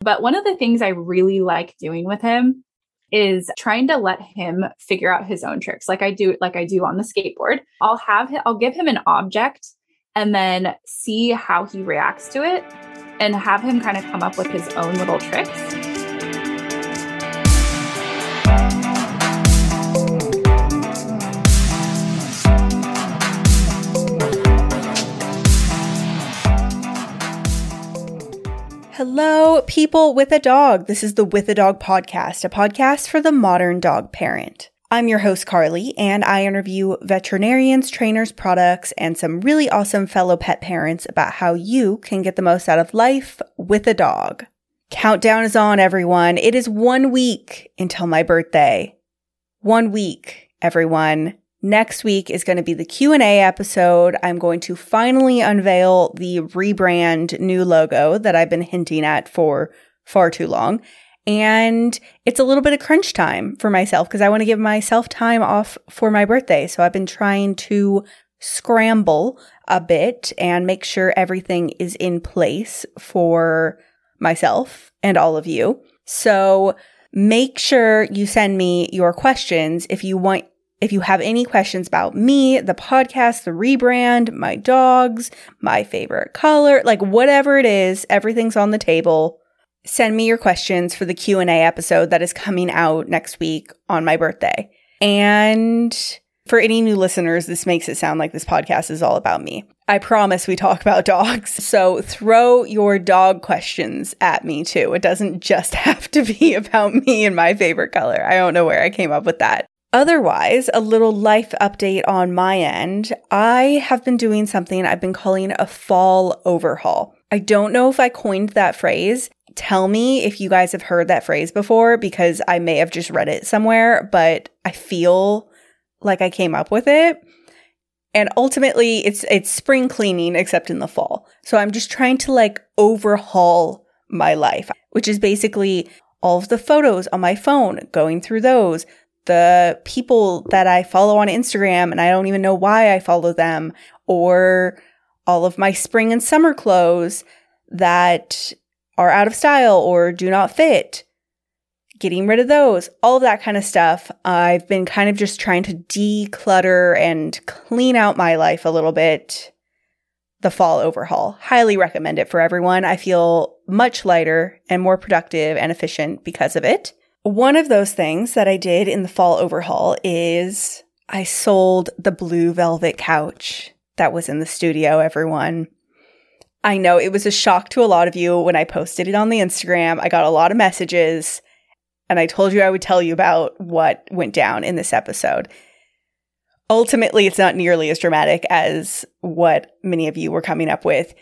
But one of the things I really like doing with him is trying to let him figure out his own tricks like I do like I do on the skateboard. I'll have him, I'll give him an object and then see how he reacts to it and have him kind of come up with his own little tricks. Hello, people with a dog. This is the With a Dog podcast, a podcast for the modern dog parent. I'm your host, Carly, and I interview veterinarians, trainers, products, and some really awesome fellow pet parents about how you can get the most out of life with a dog. Countdown is on, everyone. It is one week until my birthday. One week, everyone. Next week is going to be the Q&A episode. I'm going to finally unveil the rebrand new logo that I've been hinting at for far too long. And it's a little bit of crunch time for myself because I want to give myself time off for my birthday. So I've been trying to scramble a bit and make sure everything is in place for myself and all of you. So make sure you send me your questions if you want if you have any questions about me, the podcast, the rebrand, my dogs, my favorite color, like whatever it is, everything's on the table. Send me your questions for the Q&A episode that is coming out next week on my birthday. And for any new listeners, this makes it sound like this podcast is all about me. I promise we talk about dogs. So throw your dog questions at me too. It doesn't just have to be about me and my favorite color. I don't know where I came up with that. Otherwise, a little life update on my end. I have been doing something I've been calling a fall overhaul. I don't know if I coined that phrase. Tell me if you guys have heard that phrase before because I may have just read it somewhere, but I feel like I came up with it. And ultimately, it's it's spring cleaning except in the fall. So I'm just trying to like overhaul my life, which is basically all of the photos on my phone, going through those, the people that I follow on Instagram and I don't even know why I follow them, or all of my spring and summer clothes that are out of style or do not fit. Getting rid of those, all of that kind of stuff. I've been kind of just trying to declutter and clean out my life a little bit. The fall overhaul. Highly recommend it for everyone. I feel much lighter and more productive and efficient because of it. One of those things that I did in the fall overhaul is I sold the blue velvet couch that was in the studio, everyone. I know it was a shock to a lot of you when I posted it on the Instagram. I got a lot of messages and I told you I would tell you about what went down in this episode. Ultimately, it's not nearly as dramatic as what many of you were coming up with.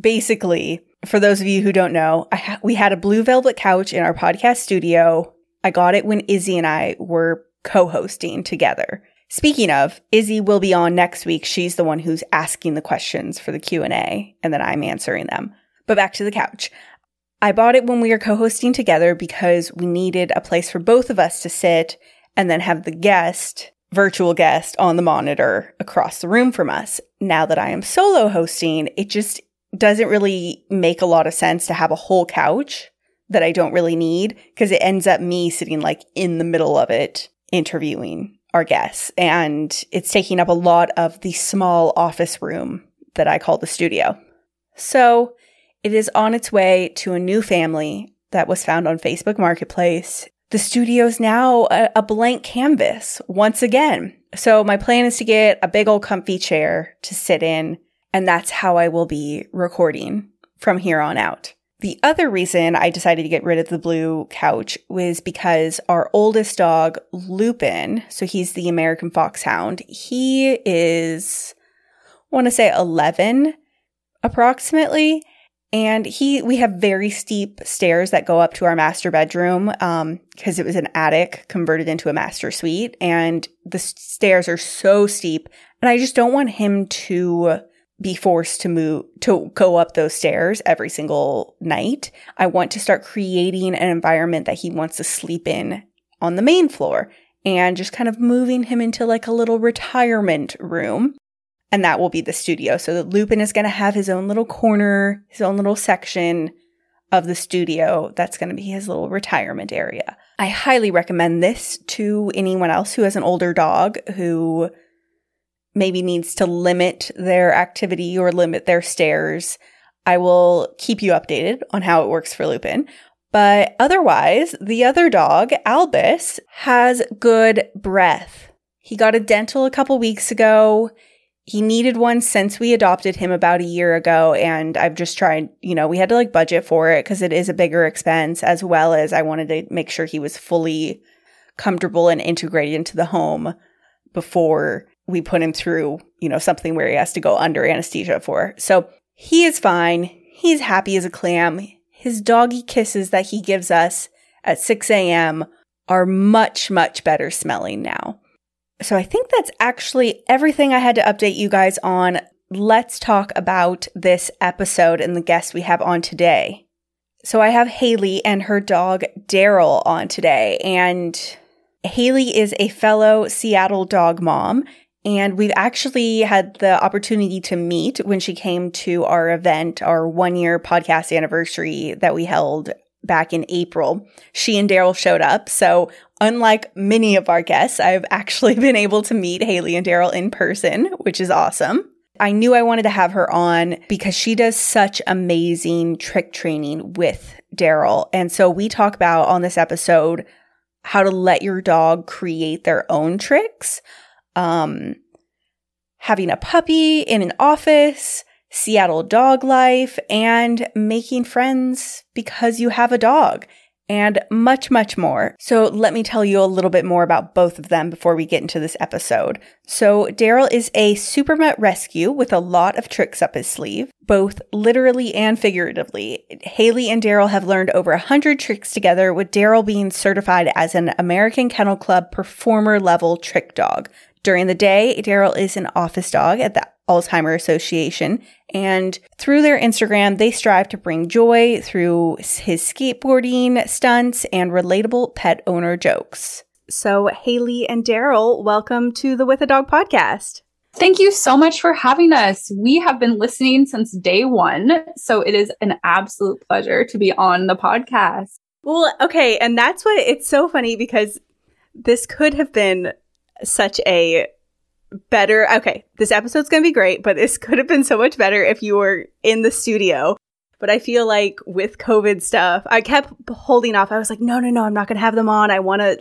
Basically, for those of you who don't know, ha- we had a blue velvet couch in our podcast studio. I got it when Izzy and I were co-hosting together. Speaking of, Izzy will be on next week. She's the one who's asking the questions for the Q&A and then I'm answering them. But back to the couch. I bought it when we were co-hosting together because we needed a place for both of us to sit and then have the guest, virtual guest on the monitor across the room from us. Now that I am solo hosting, it just doesn't really make a lot of sense to have a whole couch that I don't really need because it ends up me sitting like in the middle of it interviewing our guests. And it's taking up a lot of the small office room that I call the studio. So it is on its way to a new family that was found on Facebook Marketplace. The studio is now a, a blank canvas once again. So my plan is to get a big old comfy chair to sit in and that's how I will be recording from here on out. The other reason I decided to get rid of the blue couch was because our oldest dog, Lupin, so he's the American Foxhound, he is, I want to say 11 approximately. And he, we have very steep stairs that go up to our master bedroom, um, cause it was an attic converted into a master suite. And the stairs are so steep. And I just don't want him to be forced to move to go up those stairs every single night. I want to start creating an environment that he wants to sleep in on the main floor and just kind of moving him into like a little retirement room. And that will be the studio. So that Lupin is going to have his own little corner, his own little section of the studio that's going to be his little retirement area. I highly recommend this to anyone else who has an older dog who maybe needs to limit their activity or limit their stairs. I will keep you updated on how it works for Lupin. But otherwise, the other dog, Albus, has good breath. He got a dental a couple weeks ago. He needed one since we adopted him about a year ago. And I've just tried, you know, we had to like budget for it because it is a bigger expense, as well as I wanted to make sure he was fully comfortable and integrated into the home before we put him through, you know, something where he has to go under anesthesia for. So he is fine. He's happy as a clam. His doggy kisses that he gives us at 6 a.m. are much, much better smelling now. So I think that's actually everything I had to update you guys on. Let's talk about this episode and the guest we have on today. So I have Haley and her dog Daryl on today, and Haley is a fellow Seattle dog mom and we've actually had the opportunity to meet when she came to our event, our one year podcast anniversary that we held back in April. She and Daryl showed up. So unlike many of our guests, I've actually been able to meet Haley and Daryl in person, which is awesome. I knew I wanted to have her on because she does such amazing trick training with Daryl. And so we talk about on this episode how to let your dog create their own tricks um, having a puppy in an office, Seattle dog life, and making friends because you have a dog, and much, much more. So let me tell you a little bit more about both of them before we get into this episode. So Daryl is a super mutt rescue with a lot of tricks up his sleeve, both literally and figuratively. Haley and Daryl have learned over a hundred tricks together, with Daryl being certified as an American Kennel Club performer level trick dog. During the day, Daryl is an office dog at the Alzheimer Association. And through their Instagram, they strive to bring joy through his skateboarding stunts and relatable pet owner jokes. So, Haley and Daryl, welcome to the With a Dog podcast. Thank you so much for having us. We have been listening since day one. So, it is an absolute pleasure to be on the podcast. Well, okay. And that's what it's so funny because this could have been such a better. Okay, this episode's going to be great, but this could have been so much better if you were in the studio. But I feel like with COVID stuff, I kept holding off. I was like, no, no, no, I'm not going to have them on. I want to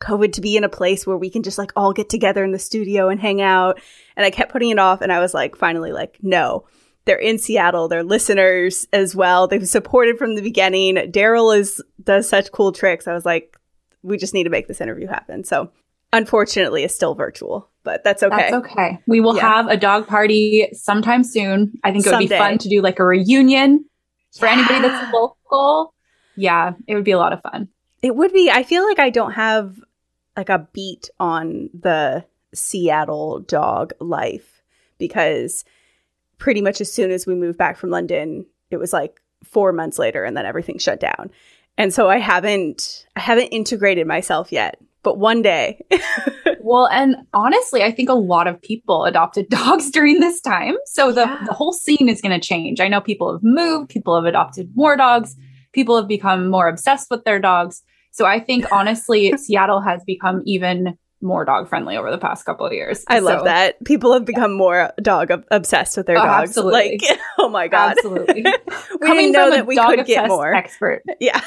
COVID to be in a place where we can just like all get together in the studio and hang out. And I kept putting it off. And I was like, finally, like, no, they're in Seattle. They're listeners as well. They've supported from the beginning. Daryl is does such cool tricks. I was like, we just need to make this interview happen. So unfortunately is still virtual, but that's okay. That's okay. We will yeah. have a dog party sometime soon. I think it would Someday. be fun to do like a reunion for anybody that's local. Yeah, it would be a lot of fun. It would be. I feel like I don't have like a beat on the Seattle dog life because pretty much as soon as we moved back from London, it was like 4 months later and then everything shut down. And so I haven't I haven't integrated myself yet but one day. well, and honestly, I think a lot of people adopted dogs during this time. So the, yeah. the whole scene is going to change. I know people have moved, people have adopted more dogs, people have become more obsessed with their dogs. So I think honestly, Seattle has become even more dog friendly over the past couple of years. I so, love that. People have become yeah. more dog obsessed with their oh, dogs. Absolutely. Like, oh my God. Absolutely. we Coming didn't know that we could get more. Expert. Yeah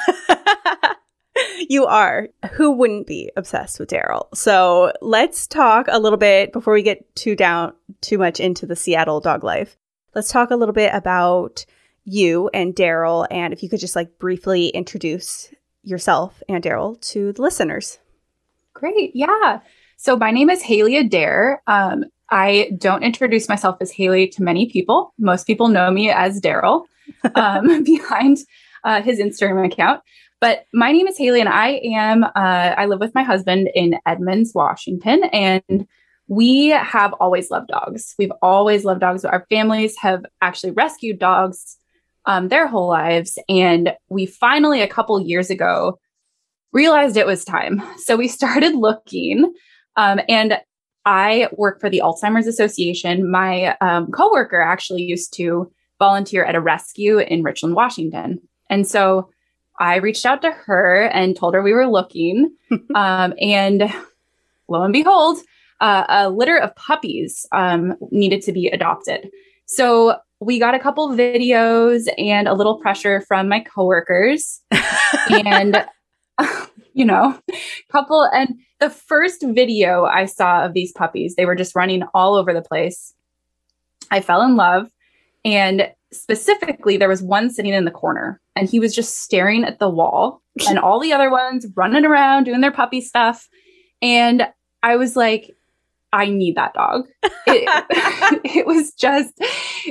you are. Who wouldn't be obsessed with Daryl? So let's talk a little bit before we get too down too much into the Seattle dog life. Let's talk a little bit about you and Daryl, and if you could just like briefly introduce yourself and Daryl to the listeners. Great, yeah. So my name is Haley Adair. Um, I don't introduce myself as Haley to many people. Most people know me as Daryl um, behind uh, his Instagram account. But my name is Haley, and I am, uh, I live with my husband in Edmonds, Washington. And we have always loved dogs. We've always loved dogs. Our families have actually rescued dogs um, their whole lives. And we finally, a couple years ago, realized it was time. So we started looking. Um, and I work for the Alzheimer's Association. My um, coworker actually used to volunteer at a rescue in Richland, Washington. And so I reached out to her and told her we were looking. um, and lo and behold, uh, a litter of puppies um, needed to be adopted. So we got a couple videos and a little pressure from my coworkers. and, you know, couple, and the first video I saw of these puppies, they were just running all over the place. I fell in love. And specifically, there was one sitting in the corner and he was just staring at the wall and all the other ones running around doing their puppy stuff. And I was like, I need that dog. It, it, was just,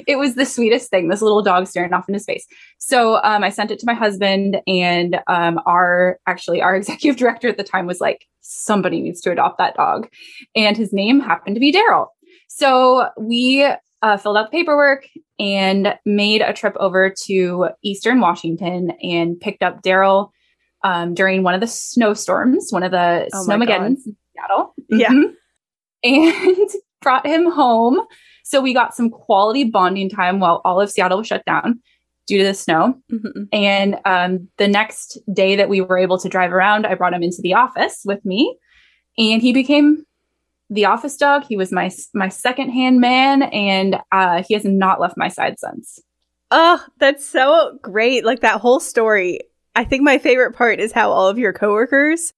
it was the sweetest thing. This little dog staring off into space. So um, I sent it to my husband, and um, our actually our executive director at the time was like, somebody needs to adopt that dog, and his name happened to be Daryl. So we uh, filled out the paperwork and made a trip over to Eastern Washington and picked up Daryl um, during one of the snowstorms, one of the oh snowmageddons in Seattle. Yeah. Mm-hmm. And brought him home. So we got some quality bonding time while all of Seattle was shut down due to the snow. Mm-hmm. And um, the next day that we were able to drive around, I brought him into the office with me, and he became the office dog. He was my my second hand man, and uh, he has not left my side since. Oh, that's so great! Like that whole story. I think my favorite part is how all of your coworkers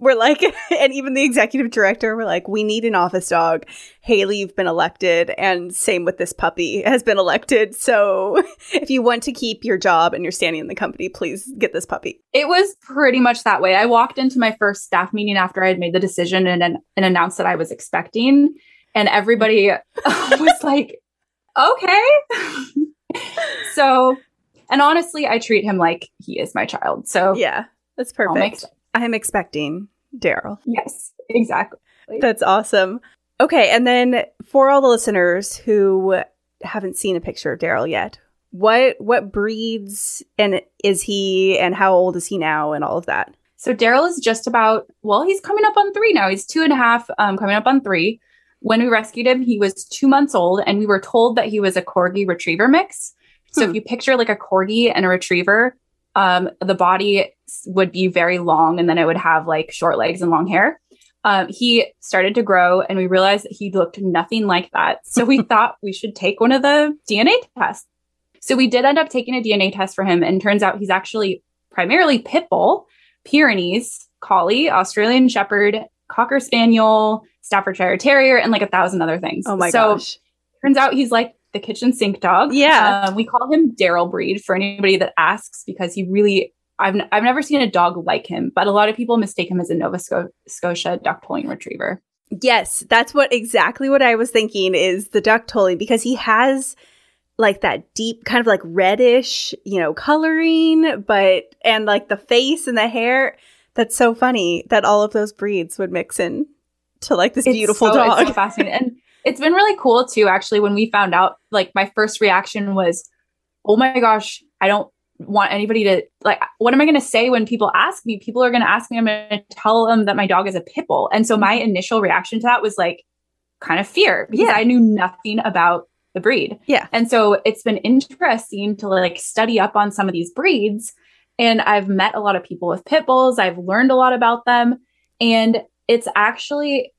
we're like, and even the executive director were like, we need an office dog. Haley, you've been elected. And same with this puppy has been elected. So if you want to keep your job and you're standing in the company, please get this puppy. It was pretty much that way. I walked into my first staff meeting after I had made the decision and, and announced that I was expecting. And everybody was like, okay. so, and honestly, I treat him like he is my child. So, yeah, that's perfect. I'm expecting Daryl. Yes, exactly. That's awesome. Okay, and then for all the listeners who haven't seen a picture of Daryl yet, what what breeds and is he and how old is he now and all of that? So Daryl is just about well, he's coming up on three now. He's two and a half, um, coming up on three. When we rescued him, he was two months old, and we were told that he was a corgi retriever mix. So hmm. if you picture like a corgi and a retriever, um, the body would be very long and then it would have like short legs and long hair. Um, he started to grow and we realized that he looked nothing like that. So we thought we should take one of the DNA tests. So we did end up taking a DNA test for him and turns out he's actually primarily pit bull, Pyrenees, collie, Australian shepherd, cocker spaniel, Staffordshire terrier, and like a thousand other things. Oh my so, gosh. Turns out he's like the kitchen sink dog. Yeah. Uh, we call him Daryl breed for anybody that asks because he really I've, n- I've never seen a dog like him, but a lot of people mistake him as a Nova Sc- Scotia duck tolling retriever. Yes, that's what exactly what I was thinking is the duck tolling because he has like that deep kind of like reddish, you know, coloring, but and like the face and the hair. That's so funny that all of those breeds would mix in to like this it's beautiful so, dog. It's so fascinating. And it's been really cool too, actually, when we found out, like my first reaction was, oh my gosh, I don't want anybody to like what am i going to say when people ask me? People are going to ask me i'm going to tell them that my dog is a pit bull. And so my initial reaction to that was like kind of fear because yeah. i knew nothing about the breed. Yeah. And so it's been interesting to like study up on some of these breeds. And i've met a lot of people with pit bulls. I've learned a lot about them. And it's actually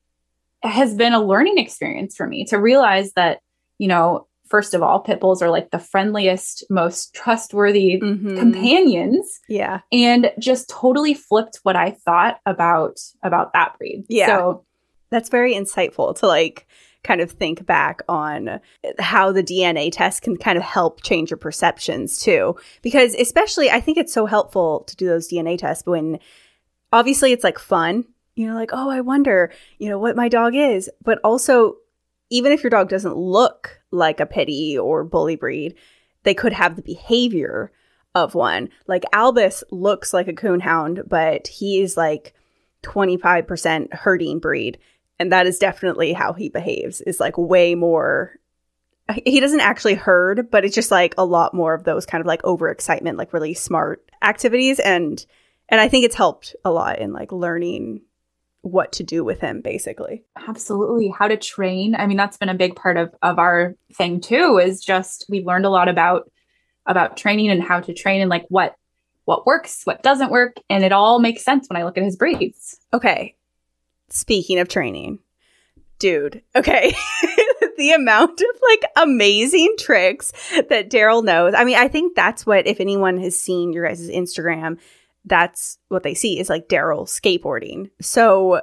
has been a learning experience for me to realize that you know first of all, pit bulls are like the friendliest, most trustworthy mm-hmm. companions. Yeah. And just totally flipped what I thought about about that breed. Yeah. So that's very insightful to like kind of think back on how the DNA test can kind of help change your perceptions too. Because especially I think it's so helpful to do those DNA tests when obviously it's like fun. You know, like, oh, I wonder, you know, what my dog is. But also, even if your dog doesn't look like a pittie or bully breed, they could have the behavior of one. Like Albus looks like a coonhound, but he is like 25% herding breed. And that is definitely how he behaves, is like way more. He doesn't actually herd, but it's just like a lot more of those kind of like overexcitement, like really smart activities. And and I think it's helped a lot in like learning what to do with him basically absolutely how to train i mean that's been a big part of of our thing too is just we've learned a lot about about training and how to train and like what what works, what doesn't work, and it all makes sense when I look at his breeds. Okay. Speaking of training, dude, okay. the amount of like amazing tricks that Daryl knows. I mean, I think that's what, if anyone has seen your guys' Instagram, that's what they see is like Daryl skateboarding. So,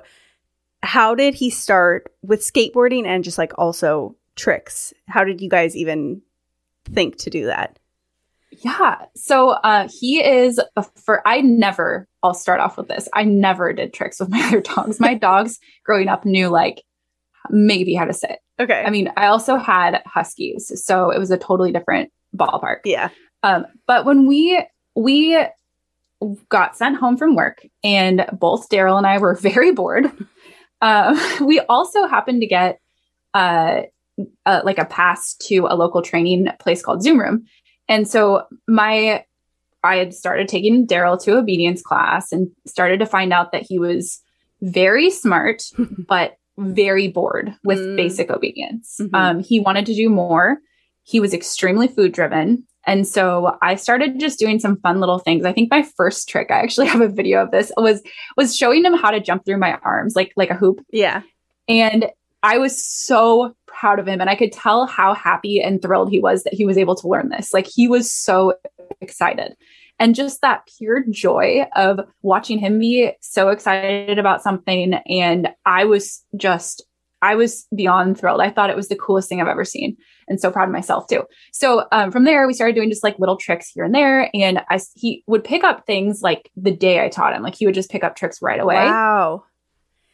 how did he start with skateboarding and just like also tricks? How did you guys even think to do that? Yeah. So uh, he is a, for I never. I'll start off with this. I never did tricks with my other dogs. My dogs growing up knew like maybe how to sit. Okay. I mean, I also had huskies, so it was a totally different ballpark. Yeah. Um, but when we we got sent home from work, and both Daryl and I were very bored. Uh, we also happened to get uh, uh, like a pass to a local training place called Zoom Room, and so my I had started taking Daryl to obedience class and started to find out that he was very smart, but very bored with mm. basic obedience. Mm-hmm. Um, he wanted to do more. He was extremely food driven. And so I started just doing some fun little things. I think my first trick, I actually have a video of this, was was showing him how to jump through my arms like like a hoop. Yeah. And I was so proud of him and I could tell how happy and thrilled he was that he was able to learn this. Like he was so excited. And just that pure joy of watching him be so excited about something. And I was just, I was beyond thrilled. I thought it was the coolest thing I've ever seen and so proud of myself too. So um, from there, we started doing just like little tricks here and there. And I, he would pick up things like the day I taught him, like he would just pick up tricks right away. Wow.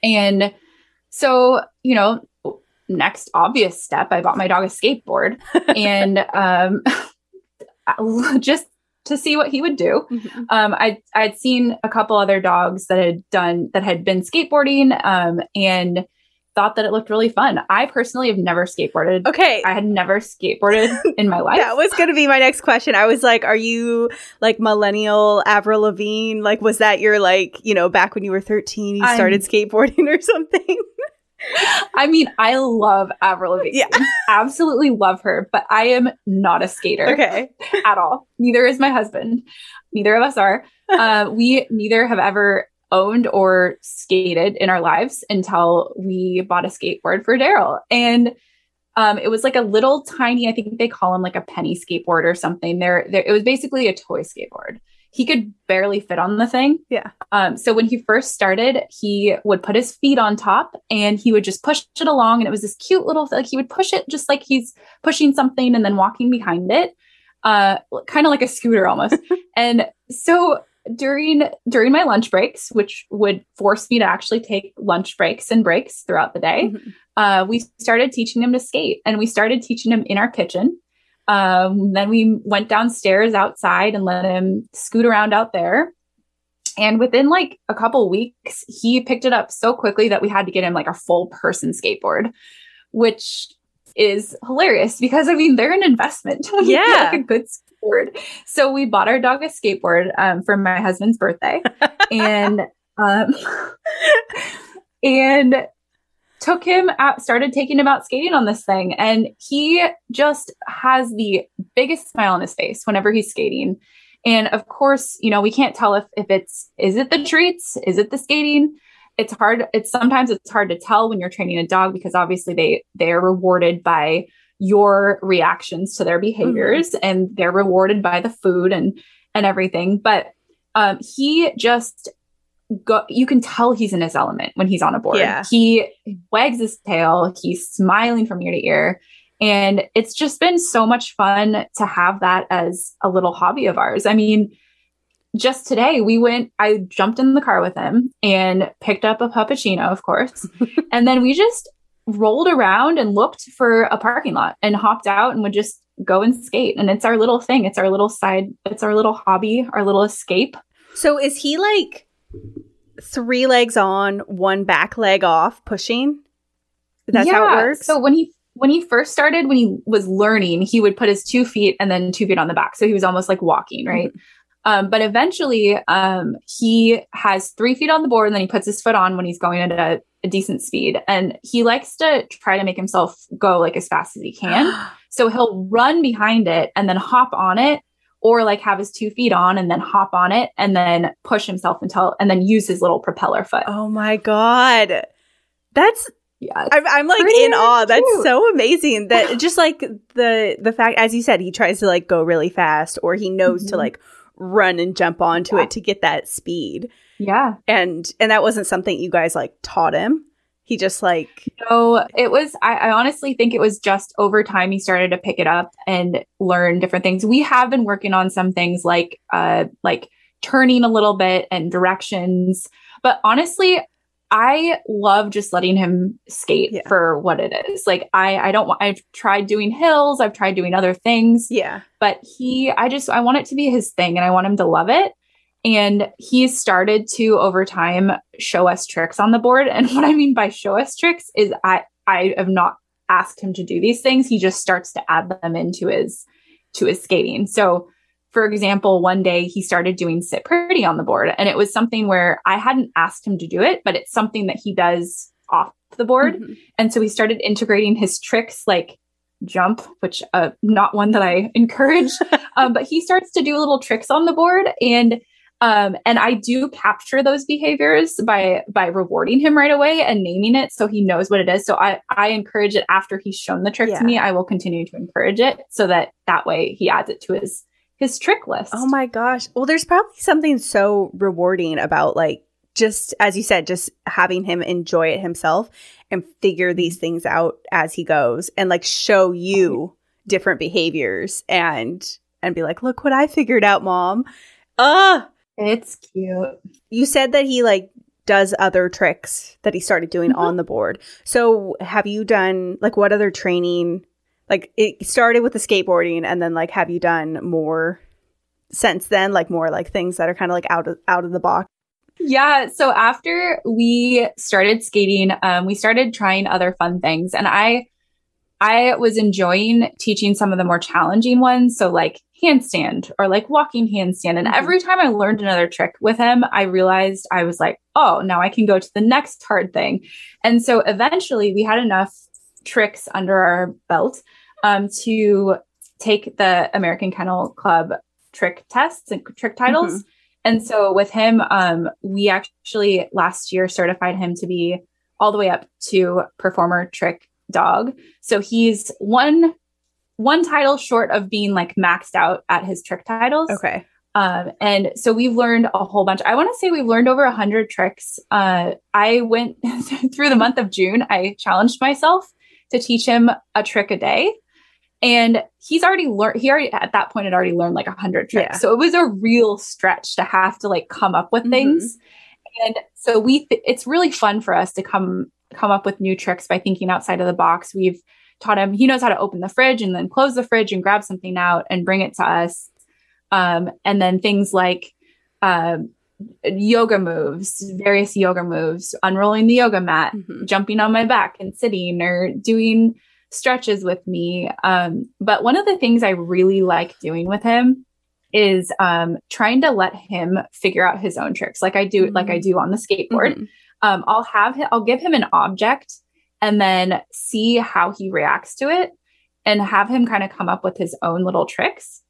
And so, you know, next obvious step, I bought my dog a skateboard and um, just to see what he would do. Mm-hmm. Um, I I'd seen a couple other dogs that had done that had been skateboarding um, and thought that it looked really fun. I personally have never skateboarded. Okay. I had never skateboarded in my life. that was going to be my next question. I was like, are you like millennial Avril Lavigne? Like, was that your like, you know, back when you were 13, you started I'm, skateboarding or something? I mean, I love Avril Lavigne. Yeah. Absolutely love her, but I am not a skater. Okay. At all. Neither is my husband. Neither of us are. Uh, we neither have ever owned or skated in our lives until we bought a skateboard for Daryl. And um, it was like a little tiny, I think they call them like a penny skateboard or something. There, there it was basically a toy skateboard he could barely fit on the thing. Yeah. Um, so when he first started, he would put his feet on top and he would just push it along. And it was this cute little, like he would push it just like he's pushing something and then walking behind it, uh, kind of like a scooter almost. and so during during my lunch breaks, which would force me to actually take lunch breaks and breaks throughout the day, mm-hmm. uh, we started teaching him to skate, and we started teaching him in our kitchen. Um, then we went downstairs outside and let him scoot around out there. And within like a couple weeks, he picked it up so quickly that we had to get him like a full person skateboard, which is hilarious because I mean they're an investment. yeah, like a good skateboard. So we bought our dog a skateboard um, for my husband's birthday, and um, and took him out, started taking him out skating on this thing. And he just has the biggest smile on his face whenever he's skating. And of course, you know, we can't tell if, if it's, is it the treats? Is it the skating? It's hard. It's sometimes it's hard to tell when you're training a dog because obviously they, they are rewarded by your reactions to their behaviors mm-hmm. and they're rewarded by the food and, and everything. But um, he just go you can tell he's in his element when he's on a board. Yeah. He wags his tail, he's smiling from ear to ear. And it's just been so much fun to have that as a little hobby of ours. I mean, just today we went, I jumped in the car with him and picked up a puppuccino, of course. and then we just rolled around and looked for a parking lot and hopped out and would just go and skate. And it's our little thing. It's our little side, it's our little hobby, our little escape. So is he like three legs on, one back leg off, pushing? That's yeah. how it works. So when he when he first started, when he was learning, he would put his two feet and then two feet on the back. So he was almost like walking, right? Mm-hmm. Um, but eventually, um, he has three feet on the board and then he puts his foot on when he's going at a, a decent speed. And he likes to try to make himself go like as fast as he can. so he'll run behind it and then hop on it or like have his two feet on and then hop on it and then push himself until and then use his little propeller foot. Oh my god. That's yeah. I'm, I'm like in awe. That's so amazing. That just like the the fact, as you said, he tries to like go really fast, or he knows to Mhm. like run and jump onto Yeah. it to get that speed. Yeah. And and that wasn't something you guys like taught him. He just like No, it was, I, I honestly think it was just over time he started to pick it up and learn different things. We have been working on some things like, uh, like turning a little bit and directions. But honestly, I love just letting him skate Yeah. for what it is. Like I, I don't want, I've tried doing hills, I've tried doing other things, yeah. but he, I just, I want it to be his thing and I want him to love it. And he started to over time show us tricks on the board. And what I mean by show us tricks is I, I have not asked him to do these things. He just starts to add them into his, to his skating. So for example, one day he started doing sit pretty on the board and it was something where I hadn't asked him to do it, but it's something that he does off the board. Mhm. And so he started integrating his tricks like jump, which uh, not one that I encourage. um, but he starts to do little tricks on the board and um, and I do capture those behaviors by by rewarding him right away and naming it so he knows what it is. So I I encourage it after he's shown the trick Yeah. to me. I will continue to encourage it so that that way he adds it to his his trick list. Oh my gosh. Well, there's probably something so rewarding about like just as you said, just having him enjoy it himself and figure these things out as he goes and like show you different behaviors and and be like, look what I figured out, mom. Uh It's cute. you said that he like does other tricks that he started doing Mhm. on the board. So have you done like what other training? Like it started with the skateboarding and then like have you done more since then? Like more like things that are kind of like out of out of the box. Yeah. So after we started skating, um, we started trying other fun things, and I, I was enjoying teaching some of the more challenging ones. So like handstand or like walking handstand. And Mhm. every time I learned another trick with him, I realized I was like, oh, now I can go to the next hard thing. And so eventually, we had enough tricks under our belt um, to take the American Kennel Club trick tests and trick titles. And so with him, um, we actually last year certified him to be all the way up to performer trick dog. So he's one one title short of being like maxed out at his trick titles. Okay. Um, and so we've learned a whole bunch. I want to say we've learned over a hundred tricks. Uh, I went through the month of June. I challenged myself to teach him a trick a day. And he's already learned, he already at that point had already learned like a hundred tricks. Yeah. So it was a real stretch to have to like come up with Mhm. things. And so we, th- it's really fun for us to come, come up with new tricks by thinking outside of the box. We've taught him, he knows how to open the fridge and then close the fridge and grab something out and bring it to us. Um, and then things like, um, yoga moves, various yoga moves, unrolling the yoga mat, Mhm. jumping on my back and sitting or doing stretches with me. Um, but one of the things I really like doing with him is um, trying to let him figure out his own tricks, like I do, like I do on the skateboard. Mhm. Um, I'll have him, I'll give him an object and then see how he reacts to it, and have him kind of come up with his own little tricks.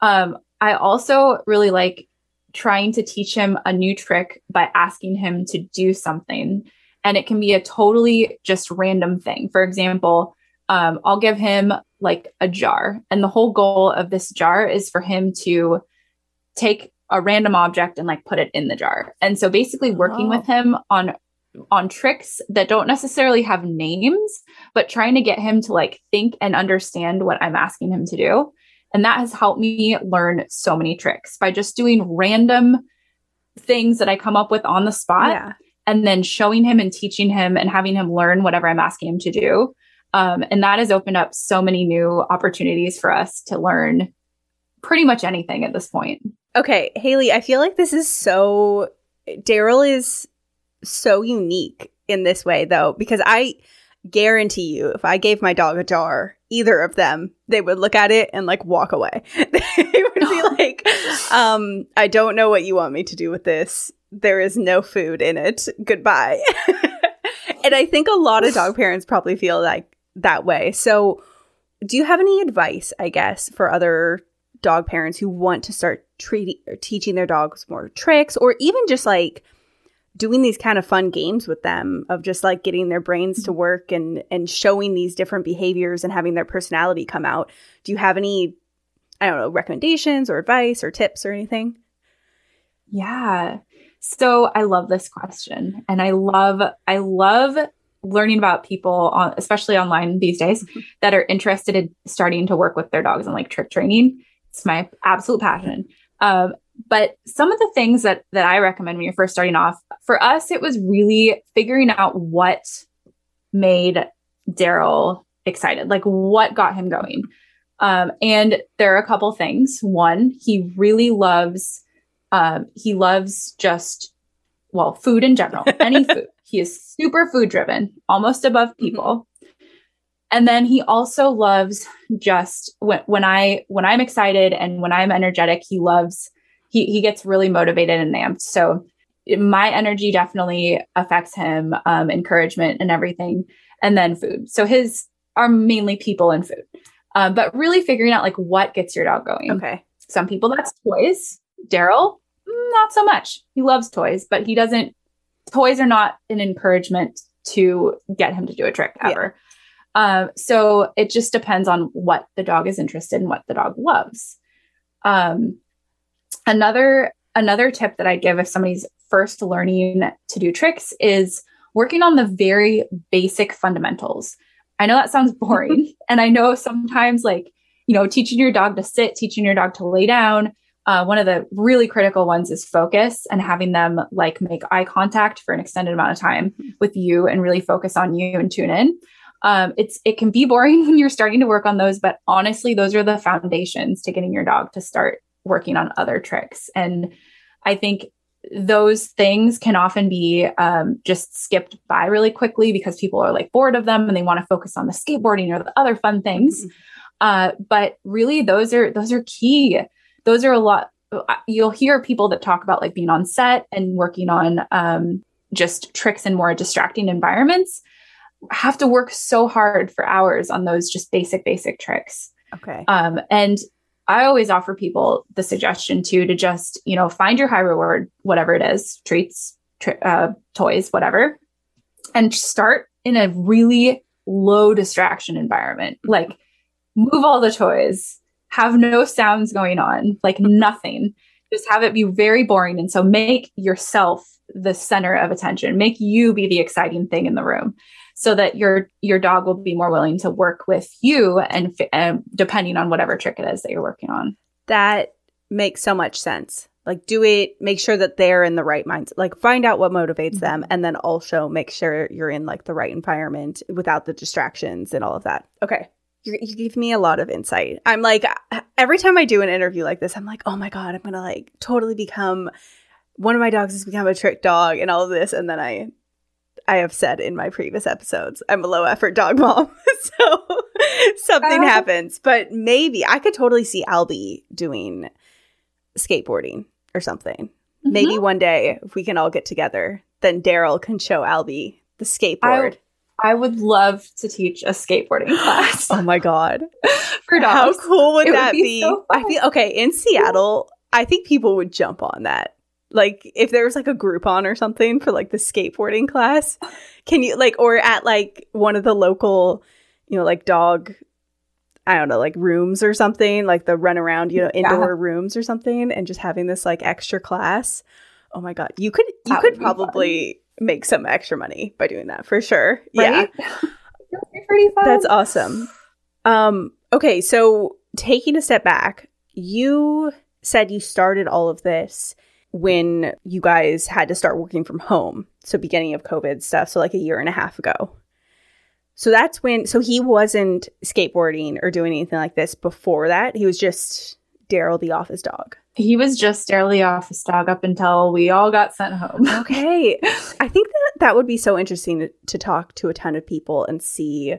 Um, I also really like trying to teach him a new trick by asking him to do something. And it can be a totally just random thing. For example, um, I'll give him like a jar, and the whole goal of this jar is for him to take a random object and like put it in the jar. And so basically working Oh. with him on on tricks that don't necessarily have names, but trying to get him to like think and understand what I'm asking him to do. And that has helped me learn so many tricks by just doing random things that I come up with on the spot Yeah. and then showing him and teaching him and having him learn whatever I'm asking him to do. Um, and that has opened up so many new opportunities for us to learn pretty much anything at this point. Okay, Haley, I feel like this is so Daryl is so unique in this way though because I guarantee you if I gave my dog a jar, either of them, they would look at it and like walk away. they would be like, um, I don't know what you want me to do with this. There is no food in it. Goodbye. and I think a lot of dog parents probably feel like that way. So, do you have any advice, I guess, for other dog parents who want to start treating or teaching their dogs more tricks or even just like doing these kind of fun games with them of just like getting their brains to work and and showing these different behaviors and having their personality come out. Do you have any I don't know, recommendations or advice or tips or anything? Yeah. So I love this question and I love I love learning about people on especially online these days mm-hmm. that are interested in starting to work with their dogs and like trick training. It's my absolute passion. Um, but some of the things that that I recommend when you're first starting off, for us, it was really figuring out what made Daryl excited, like what got him going. Um, and there are a couple things. One, he really loves um, he loves just, well, food in general, any food. He is super food driven, almost above mm-hmm. people. And then he also loves just when, when I when I'm excited and when I'm energetic, he loves he he gets really motivated and amped. So my energy definitely affects him, um, encouragement and everything, and then food. So his are mainly people and food, um, but really figuring out like what gets your dog going. Okay. Some people that's toys. Daryl not so much. He loves toys, but he doesn't, toys are not an encouragement to get him to do a trick ever. Yeah. Um, so it just depends on what the dog is interested in, what the dog loves. Um, another another tip that I'd give if somebody's first learning to do tricks is working on the very basic fundamentals. I know that sounds boring, and I know sometimes like you know teaching your dog to sit, teaching your dog to lay down, uh, one of the really critical ones is focus and having them like make eye contact for an extended amount of time mm-hmm. with you and really focus on you and tune in. Um, it's it can be boring when you're starting to work on those, but honestly, those are the foundations to getting your dog to start working on other tricks. And I think those things can often be um, just skipped by really quickly because people are like bored of them and they want to focus on the skateboarding or the other fun things. Mm-hmm. Uh, but really, those are those are key those are a lot you'll hear people that talk about like being on set and working on um, just tricks in more distracting environments have to work so hard for hours on those just basic basic tricks okay um, and i always offer people the suggestion too to just you know find your high reward whatever it is treats uh, toys whatever and start in a really low distraction environment like move all the toys have no sounds going on, like nothing. Just have it be very boring. And so make yourself the center of attention. Make you be the exciting thing in the room so that your your dog will be more willing to work with you and, and depending on whatever trick it is that you're working on. That makes so much sense. Like do it, make sure that they're in the right mindset. Like find out what motivates mm-hmm. them and then also make sure you're in like the right environment without the distractions and all of that. Okay you you give me a lot of insight. I'm like, every time I do an interview like this, I'm like, oh my God, I'm going to like totally become one of my dogs has become a trick dog and all of this. And then I, I have said in my previous episodes, I'm a low effort dog mom. so something uh, happens, but maybe I could totally see Albie doing skateboarding or something. Mm-hmm. Maybe one day if we can all get together, then Daryl can show Albie the skateboard. I, I would love to teach a skateboarding class. oh my god. For dogs. How cool would it that would be? be? So I feel okay, in Seattle, I think people would jump on that. Like if there was like a Groupon or something for like the skateboarding class, can you like or at like one of the local, you know, like dog I don't know, like rooms or something, like the run around, you know, indoor yeah. rooms or something and just having this like extra class. Oh my god, you could you that could probably make some extra money by doing that for sure. Right? Yeah. pretty fun. That's awesome. Um, okay, so taking a step back, you said you started all of this when you guys had to start working from home. So beginning of COVID stuff, so like a year and a half ago. So that's when so he wasn't skateboarding or doing anything like this before that. He was just Daryl the office dog. He was just Daryl the office dog up until we all got sent home. okay. I think that that would be so interesting to, to talk to a ton of people and see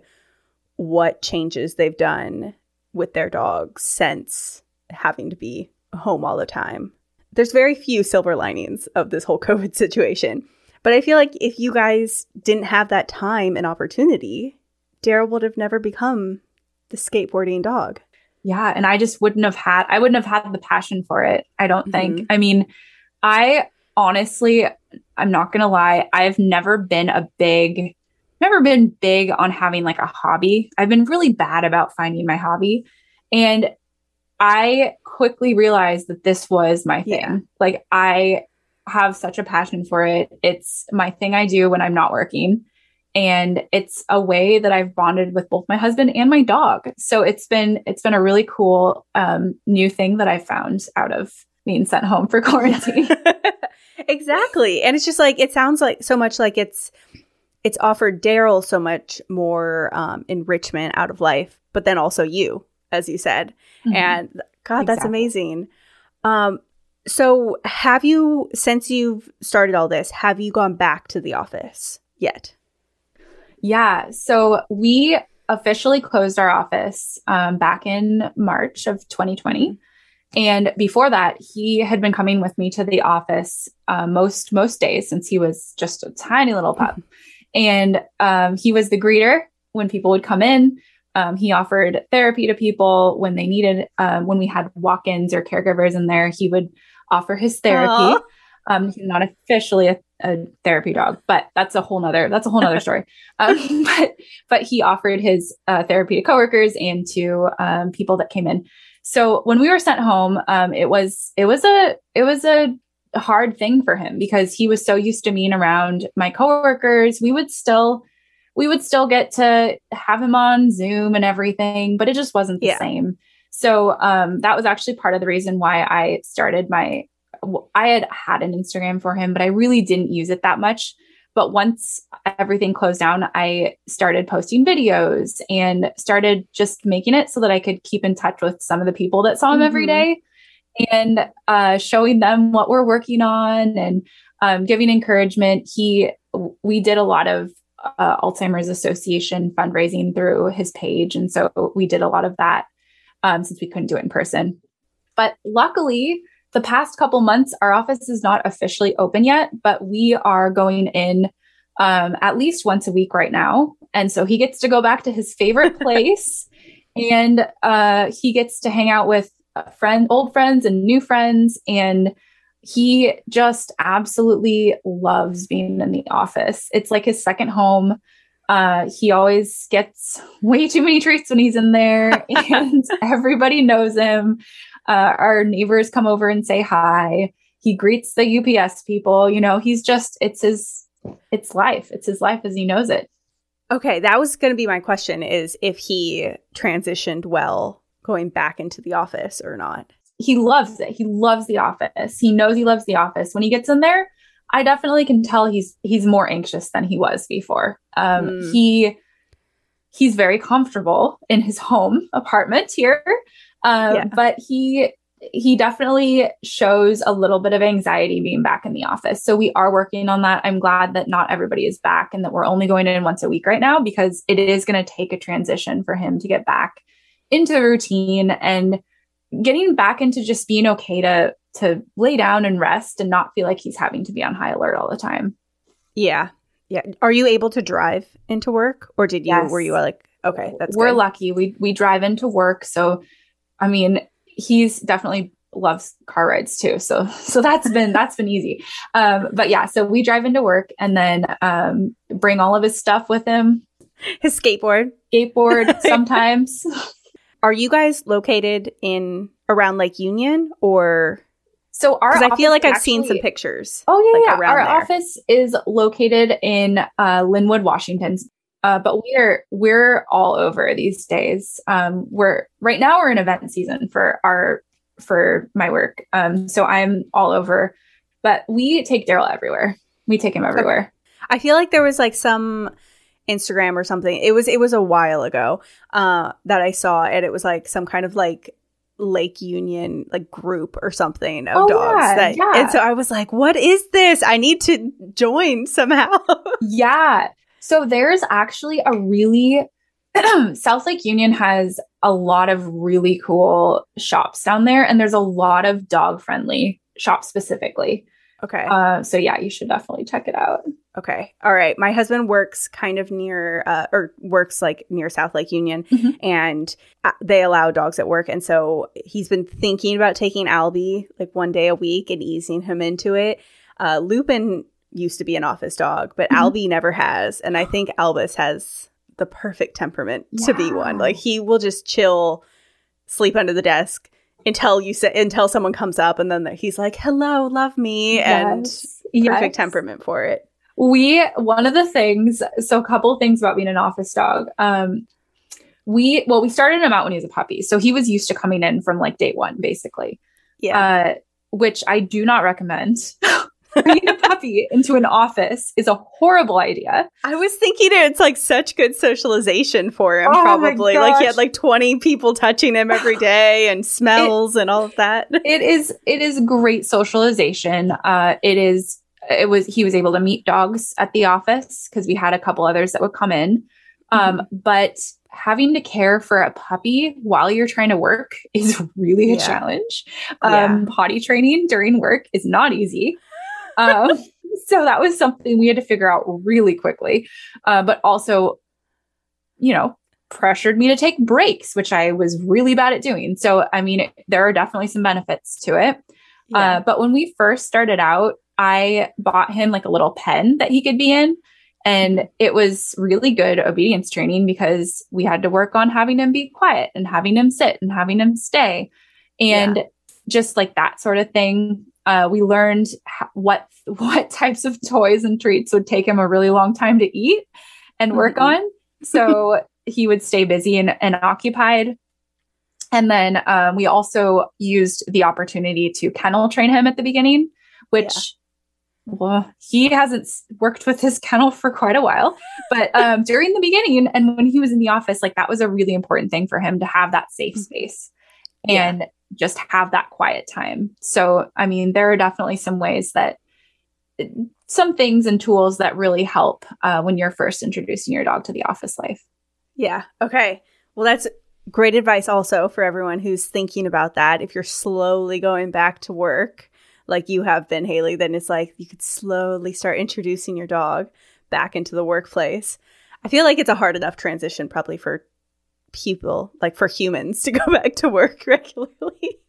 what changes they've done with their dogs since having to be home all the time. There's very few silver linings of this whole COVID situation. But I feel like if you guys didn't have that time and opportunity, Daryl would have never become the skateboarding dog. yeah, and I just wouldn't have had I wouldn't have had the passion for it. I don't think. Mhm. I mean, I honestly I'm not going to lie, I've never been a big never been big on having like a hobby. I've been really bad about finding my hobby. And I quickly realized that this was my thing. Yeah. Like I have such a passion for it. It's my thing I do when I'm not working. And it's a way that I've bonded with both my husband and my dog. So it's been it's been a really cool um, new thing that I found out of being sent home for quarantine. exactly. And it's just like it sounds like so much like it's it's offered Darryl so much more um, enrichment out of life, but then also you, as you said. And God, that's Exactly. amazing. Um, so have you since you've started all this, have you gone back to the office yet? Yeah. So we officially closed our office um, back in March of 2020. And before that, he had been coming with me to the office uh, most most days since he was just a tiny little pup. And um, he was the greeter when people would come in. Um, he offered therapy to people when they needed. Um, when we had walk-ins or caregivers in there, he would offer his therapy. Um, he's not officially a, a therapy dog, but that's a whole nother that's a whole nother story. Um, but but he offered his uh, therapy to coworkers and to um, people that came in. So when we were sent home, um, it was it was a it was a hard thing for him because he was so used to being around my coworkers. We would still we would still get to have him on Zoom and everything, but it just wasn't the Yeah. same. So um, that was actually part of the reason why I started my. I had had an Instagram for him, but I really didn't use it that much. But once everything closed down, I started posting videos and started just making it so that I could keep in touch with some of the people that saw him every Mhm. day and uh, showing them what we're working on and um, giving encouragement. He, we did a lot of uh, Alzheimer's Association fundraising through his page, and so we did a lot of that um, since we couldn't do it in person. But luckily, the past couple months, our office is not officially open yet, but we are going in um, at least once a week right now. And so he gets to go back to his favorite place and uh, he gets to hang out with uh, friend, old friends and new friends. And he just absolutely loves being in the office. It's like his second home. Uh, he always gets way too many treats when he's in there, and everybody knows him. Uh, our neighbors come over and say hi. He greets the UPS people. You know, he's just, it's his, it's life. It's his life as he knows it. Okay, that was going to be my question is if he transitioned well going back into the office or not. He loves it. He loves the office. He knows he loves the office. When he gets in there, I definitely can tell he's he's more anxious than he was before. Um, Mm. He he's very comfortable in his home apartment here, um, Yeah. but he he definitely shows a little bit of anxiety being back in the office. So we are working on that. I'm glad that not everybody is back and that we're only going in once a week right now because it is going to take a transition for him to get back into the routine and getting back into just being okay to to lay down and rest and not feel like he's having to be on high alert all the time. Yeah. Yeah. Are you able to drive into work or did you Yes. were you like okay, that's we're good. lucky. We we drive into work, so I mean, he's definitely loves car rides too. So so that's been that's been easy. Um, but yeah, so we drive into work and then um, bring all of his stuff with him. His skateboard. Skateboard sometimes. Are you guys located in around Lake Union or So our I feel like I've seen some pictures. Oh yeah, like, yeah. Our there. office is located in uh, Lynnwood, Washington. Uh, but we're we're all over these days. Um, we're right now we're in event season for our for my work. Um, so I'm all over. But we take Darryl everywhere. We take him everywhere. I feel like there was like some Instagram or something. It was it was a while ago uh that I saw and it was like some kind of like Lake Union like group or something of Oh, dogs yeah, that yeah. and so I was like what is this? I need to join somehow. Yeah. So there's actually a really South Lake Union has a lot of really cool shops down there, and there's a lot of dog friendly shops specifically. Okay. Uh, so yeah, you should definitely check it out. Okay. All right. My husband works kind of near, uh, or works like near South Lake Union, Mhm. and uh, they allow dogs at work. And so he's been thinking about taking Albie like one day a week and easing him into it. Uh, Lupin used to be an office dog, but Mhm. Albie never has. And I think Albus has the perfect temperament to be one. Like he will just chill, sleep under the desk until you say until someone comes up, and then he's like, "Hello, love me," and Yes. perfect Yes. temperament for it. We one of the things, so a couple of things about being an office dog. Um, we well, we started him out when he was a puppy, so he was used to coming in from like day one, basically. Yeah. Uh, which I do not recommend. Bringing a puppy into an office is a horrible idea. I was thinking it's like such good socialization for him, Oh probably. Like he had like 20 people touching him every day and smells and all of that. It is it is great socialization. Uh, it is it was he was able to meet dogs at the office because we had a couple others that would come in. Um, but having to care for a puppy while you're trying to work is really a Yeah. challenge. Um, potty training during work is not easy. Um, so that was something we had to figure out really quickly. Uh, but also, you know, pressured me to take breaks, which I was really bad at doing. So, I mean, it, there are definitely some benefits to it. Uh, but when we first started out, I bought him like a little pen that he could be in. And it was really good obedience training because we had to work on having him be quiet and having him sit and having him stay. And just like that sort of thing. Uh, we learned what what types of toys and treats would take him a really long time to eat and work Mhm. on. So he would stay busy and, and occupied. And then um, we also used the opportunity to kennel train him at the beginning, which well, he hasn't worked with his kennel for quite a while. But um, during the beginning and when he was in the office, like that was a really important thing for him to have that safe space Yeah. and just have that quiet time. So, I mean, there are definitely some ways that some things and tools that really help uh, when you're first introducing your dog to the office life. Yeah. Okay. Well, that's great advice also for everyone who's thinking about that. If you're slowly going back to work, like you have been, Haley, then it's like you could slowly start introducing your dog back into the workplace. I feel like it's a hard enough transition, probably for people, like for humans, to go back to work regularly.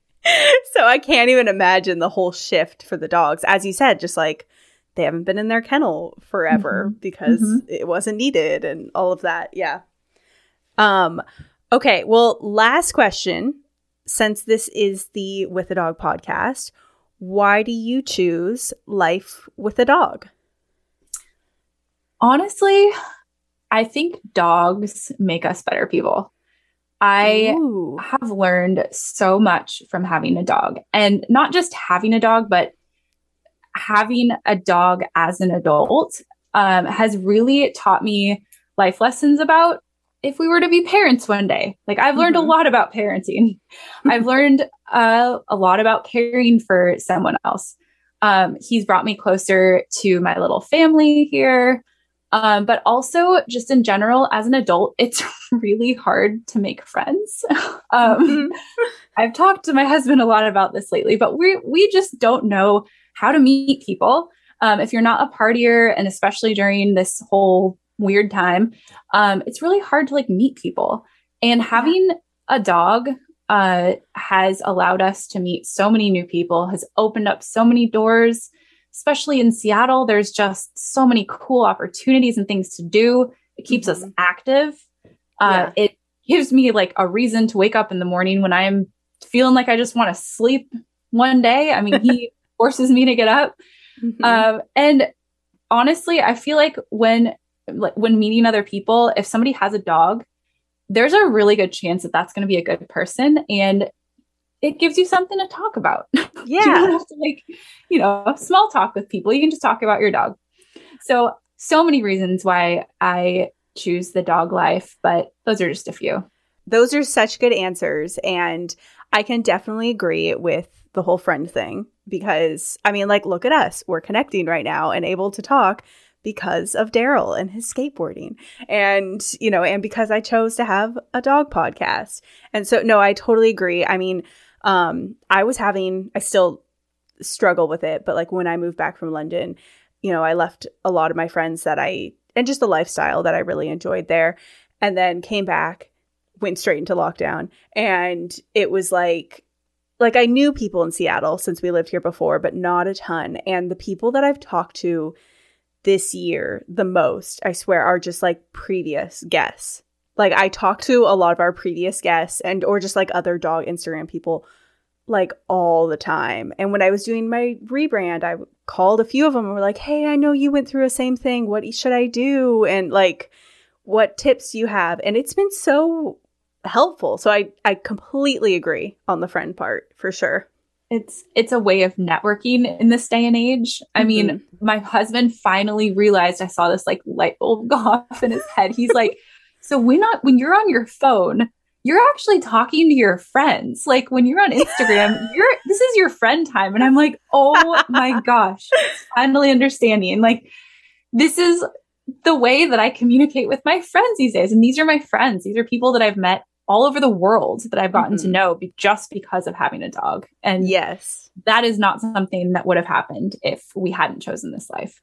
so I can't even imagine the whole shift for the dogs. As you said, just like they haven't been in their kennel forever because Mhm. it wasn't needed and all of that. Yeah. Um okay, well, last question since this is the With a Dog podcast, why do you choose life with a dog? Honestly, I think dogs make us better people. I Ooh. have learned so much from having a dog and not just having a dog, but having a dog as an adult um, has really taught me life lessons about if we were to be parents one day. Like I've learned Mhm. a lot about parenting. I've learned uh, a lot about caring for someone else. Um, he's brought me closer to my little family here. Um, but also just in general, as an adult, it's really hard to make friends. um, I've talked to my husband a lot about this lately, but we we just don't know how to meet people. Um, if you're not a partier, and especially during this whole weird time, um, it's really hard to like meet people. And having a dog uh, has allowed us to meet so many new people, has opened up so many doors. Especially in Seattle, there's just so many cool opportunities and things to do. It keeps us Mhm. active. Uh, It gives me like a reason to wake up in the morning when I'm feeling like I just want to sleep one day. I mean, he forces me to get up. Mhm. Um, and honestly, I feel like when like when meeting other people, if somebody has a dog, there's a really good chance that that's going to be a good person, and it gives you something to talk about. you yeah. don't have to like, you know, small talk with people. You can just talk about your dog. So, so many reasons why I choose the dog life, but those are just a few. Those are such good answers. And I can definitely agree with the whole friend thing because, I mean, like, look at us. We're connecting right now and able to talk because of Darryl and his skateboarding. And, you know, and because I chose to have a dog podcast. And so, no, I totally agree. I mean, um, I was having, I still struggle with it, but like when I moved back from London, you know, I left a lot of my friends that I and just the lifestyle that I really enjoyed there and then came back, went straight into lockdown and it was like like I knew people in Seattle since we lived here before, but not a ton. And the people that I've talked to this year the most, I swear, are just like previous guests. Like I talked to a lot of our previous guests and or just like other dog Instagram people like all the time. And when I was doing my rebrand, I called a few of them and were like, "Hey, I know you went through the same thing. What should I do?" And like what tips do you have? And it's been so helpful. So I I completely agree on the friend part for sure. It's it's a way of networking in this day and age. I mm-hmm. mean, my husband finally realized I saw this like light bulb go off in his head. He's like, "So when not when you're on your phone, you're actually talking to your friends. Like when you're on Instagram, you're this is your friend time." And I'm like, "Oh my gosh, finally understanding." Like this is the way that I communicate with my friends these days. And these are my friends. These are people that I've met all over the world that I've gotten mm-hmm. to know be- just because of having a dog. And yes, that is not something that would have happened if we hadn't chosen this life.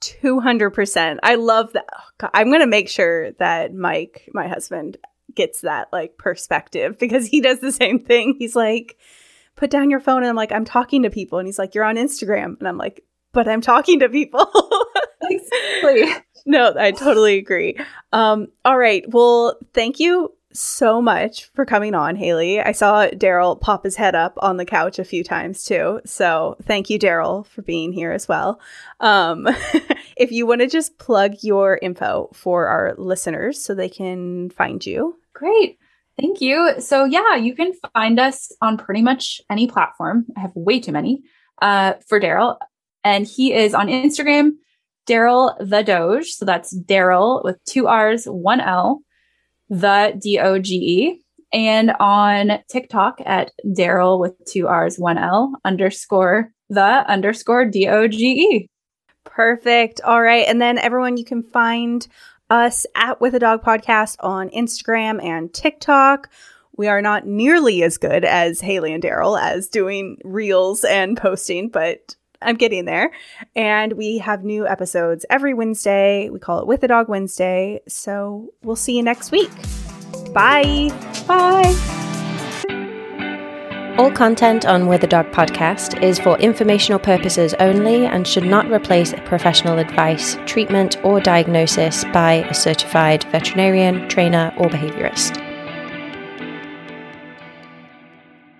200%. I love that. Oh, I'm going to make sure that Mike, my husband, gets that like perspective because he does the same thing. He's like, put down your phone. And I'm like, I'm talking to people. And he's like, you're on Instagram. And I'm like, but I'm talking to people. exactly. No, I totally agree. Um, all right. Well, thank you so much for coming on, Haley. I saw Darryl pop his head up on the couch a few times too. So thank you, Darryl, for being here as well. Um, if you want to just plug your info for our listeners so they can find you. Great. Thank you. So yeah, you can find us on pretty much any platform. I have way too many uh, for Darryl. And he is on Instagram, Darryl the Doge. So that's Darryl with two R's, one L the D O G E, and on TikTok at Darryl with two R's, one L underscore the underscore D O G E. Perfect. All right. And then everyone, you can find us at With a Dog Podcast on Instagram and TikTok. We are not nearly as good as Haley and Darryl as doing reels and posting, but I'm getting there. And we have new episodes every Wednesday. We call it With a Dog Wednesday. So we'll see you next week. Bye. Bye. All content on With a Dog podcast is for informational purposes only and should not replace professional advice, treatment, or diagnosis by a certified veterinarian, trainer, or behaviorist.